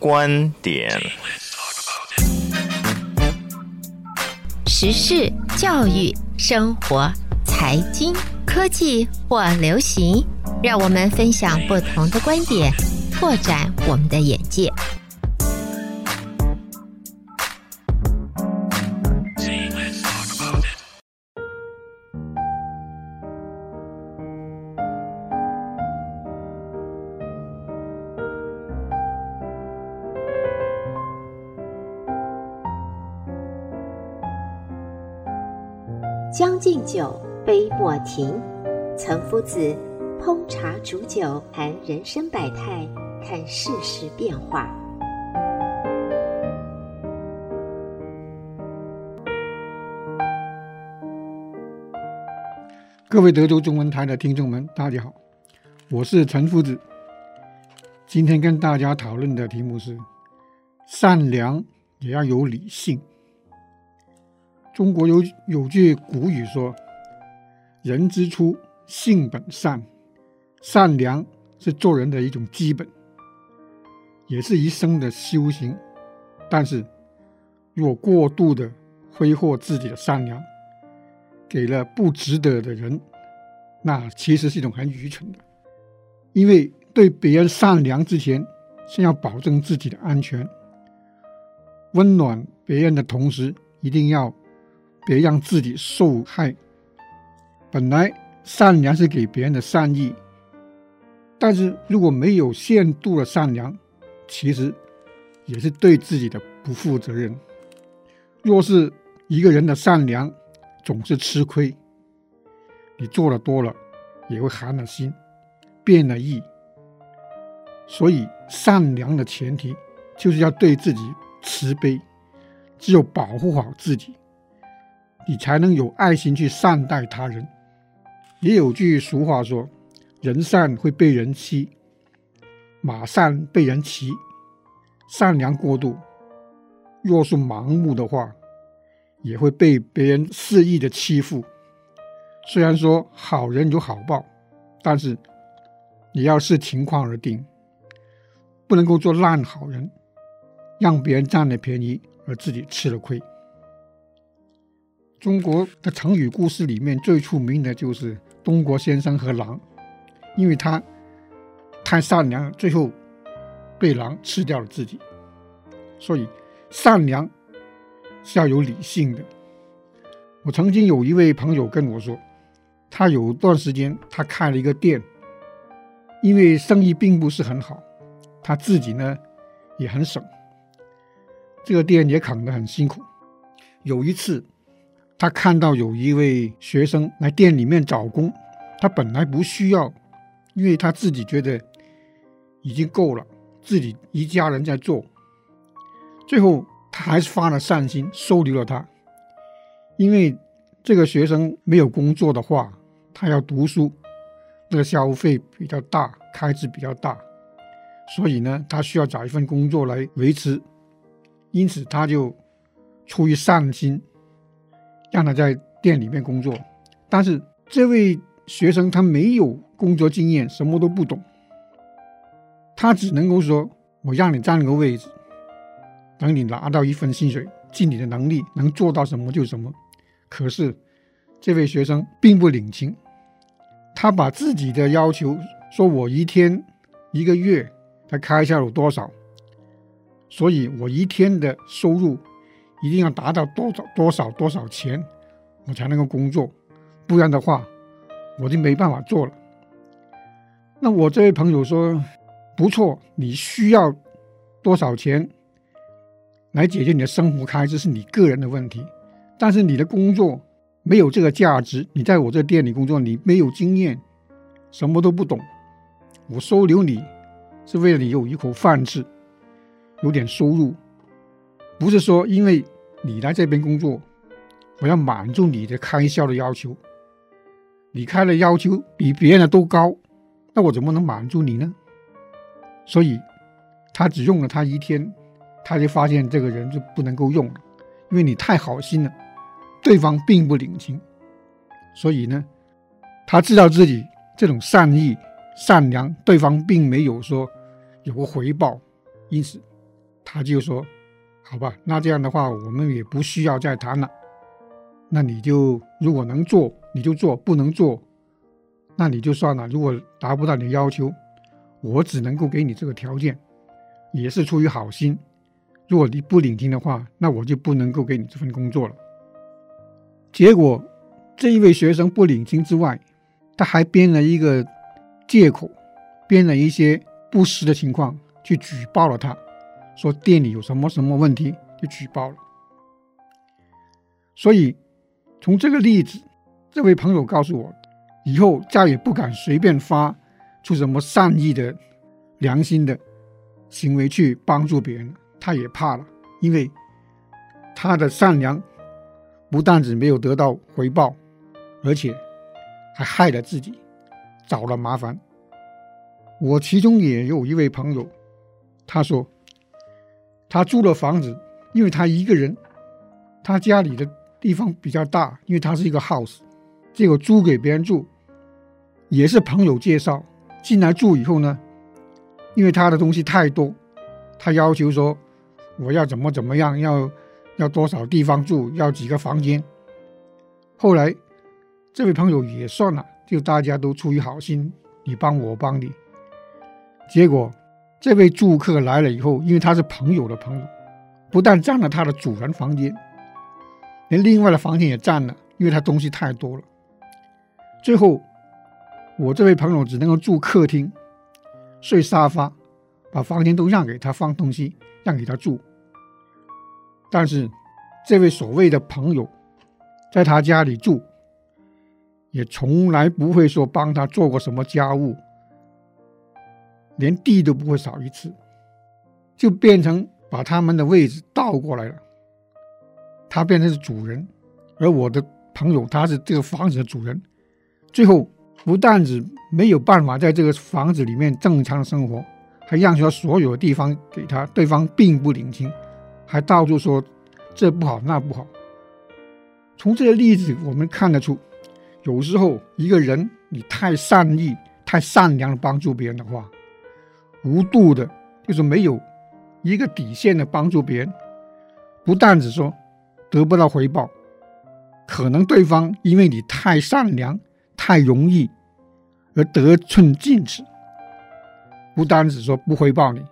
观点、时事、教育、生活、财经、科技或流行，让我们分享不同的观点，拓展我们的眼界。将进酒，杯莫停。岑夫子烹茶煮酒，谈人生百态，看世事变化。各位德州中文台的听众们，大家好，我是岑夫子。今天跟大家讨论的题目是：善良也要有理性。中国有有句古语说：“人之初，性本善。”善良是做人的一种基本，也是一生的修行。但是，若过度的挥霍自己的善良，给了不值得的人，那其实是一种很愚蠢的。因为对别人善良之前，先要保证自己的安全，温暖别人的同时，一定要。别让自己受害。本来善良是给别人的善意，但是如果没有限度的善良，其实也是对自己的不负责任。若是一个人的善良总是吃亏，你做的多了，也会寒了心，变了意。所以善良的前提就是要对自己慈悲，只有保护好自己。你才能有爱心去善待他人。也有句俗话说：“人善会被人欺，马善被人骑。”善良过度，若是盲目的话，也会被别人肆意的欺负。虽然说好人有好报，但是也要视情况而定，不能够做烂好人，让别人占了便宜而自己吃了亏。中国的成语故事里面最出名的就是东郭先生和狼，因为他太善良，最后被狼吃掉了自己。所以善良是要有理性的。我曾经有一位朋友跟我说，他有段时间他开了一个店，因为生意并不是很好，他自己呢也很省，这个店也扛得很辛苦。有一次。他看到有一位学生来店里面找工，他本来不需要，因为他自己觉得已经够了，自己一家人在做。最后他还是发了善心，收留了他，因为这个学生没有工作的话，他要读书，这个消费比较大，开支比较大，所以呢，他需要找一份工作来维持，因此他就出于善心。让他在店里面工作，但是这位学生他没有工作经验，什么都不懂，他只能够说：“我让你占个位置，等你拿到一份薪水，尽你的能力能做到什么就什么。”可是这位学生并不领情，他把自己的要求说：“我一天、一个月他开销有多少，所以我一天的收入。”一定要达到多少多少多少钱，我才能够工作，不然的话，我就没办法做了。那我这位朋友说，不错，你需要多少钱来解决你的生活开支是你个人的问题，但是你的工作没有这个价值，你在我这店里工作，你没有经验，什么都不懂，我收留你是为了你有一口饭吃，有点收入。不是说因为你来这边工作，我要满足你的开销的要求。你开的要求比别人的都高，那我怎么能满足你呢？所以，他只用了他一天，他就发现这个人就不能够用了，因为你太好心了，对方并不领情。所以呢，他知道自己这种善意、善良，对方并没有说有个回报，因此他就说：“好吧，那这样的话，我们也不需要再谈了。那你就如果能做，你就做；不能做，那你就算了。如果达不到你的要求，我只能够给你这个条件，也是出于好心。如果你不领情的话，那我就不能够给你这份工作了。结果，这一位学生不领情之外，他还编了一个借口，编了一些不实的情况去举报了他，说店里有什么什么问题，就举报了。所以，从这个例子，这位朋友告诉我，以后再也不敢随便发出什么善意的、良心的行为去帮助别人。他也怕了，因为他的善良不但只没有得到回报，而且还害了自己，找了麻烦。我其中也有一位朋友，他说他租了房子，因为他一个人，他家里的地方比较大，因为他是一个 house，结果租给别人住，也是朋友介绍进来住以后呢，因为他的东西太多，他要求说。我要怎么怎么样？要要多少地方住？要几个房间？后来这位朋友也算了，就大家都出于好心，你帮我，我帮你。结果这位住客来了以后，因为他是朋友的朋友，不但占了他的主人房间，连另外的房间也占了，因为他东西太多了。最后我这位朋友只能够住客厅，睡沙发，把房间都让给他放东西，让给他住。但是，这位所谓的朋友，在他家里住，也从来不会说帮他做过什么家务，连地都不会扫一次，就变成把他们的位置倒过来了。他变成是主人，而我的朋友他是这个房子的主人。最后，不但子没有办法在这个房子里面正常生活，还让出所有的地方给他，对方并不领情。还到处说这不好那不好。从这个例子我们看得出，有时候一个人你太善意、太善良的帮助别人的话，无度的，就是没有一个底线的帮助别人，不但只说得不到回报，可能对方因为你太善良、太容易而得寸进尺，不单只说不回报你，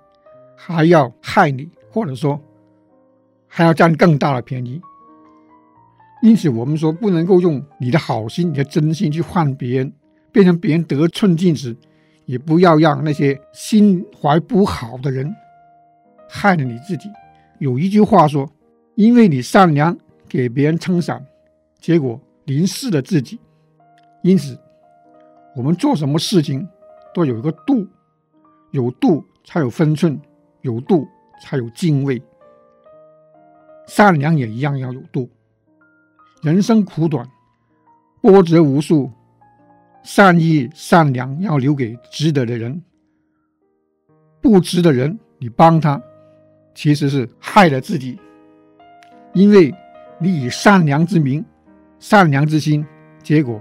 还要害你，或者说。还要占更大的便宜，因此我们说不能够用你的好心、你的真心去换别人，变成别人得寸进尺，也不要让那些心怀不好的人害了你自己。有一句话说：“因为你善良，给别人撑伞，结果淋湿了自己。”因此，我们做什么事情都有一个度，有度才有分寸，有度才有敬畏。善良也一样要有度。人生苦短，波折无数，善意善良要留给值得的人。不值得人，你帮他，其实是害了自己。因为你以善良之名、善良之心，结果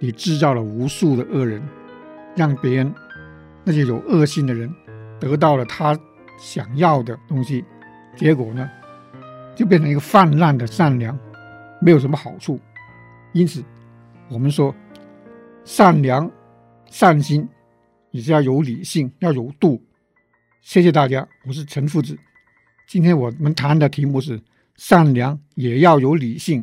你制造了无数的恶人，让别人那些有恶心的人得到了他想要的东西，结果呢？就变成一个泛滥的善良，没有什么好处。因此，我们说善良、善心也是要有理性，要有度。谢谢大家，我是陈夫子。今天我们谈的题目是善良也要有理性。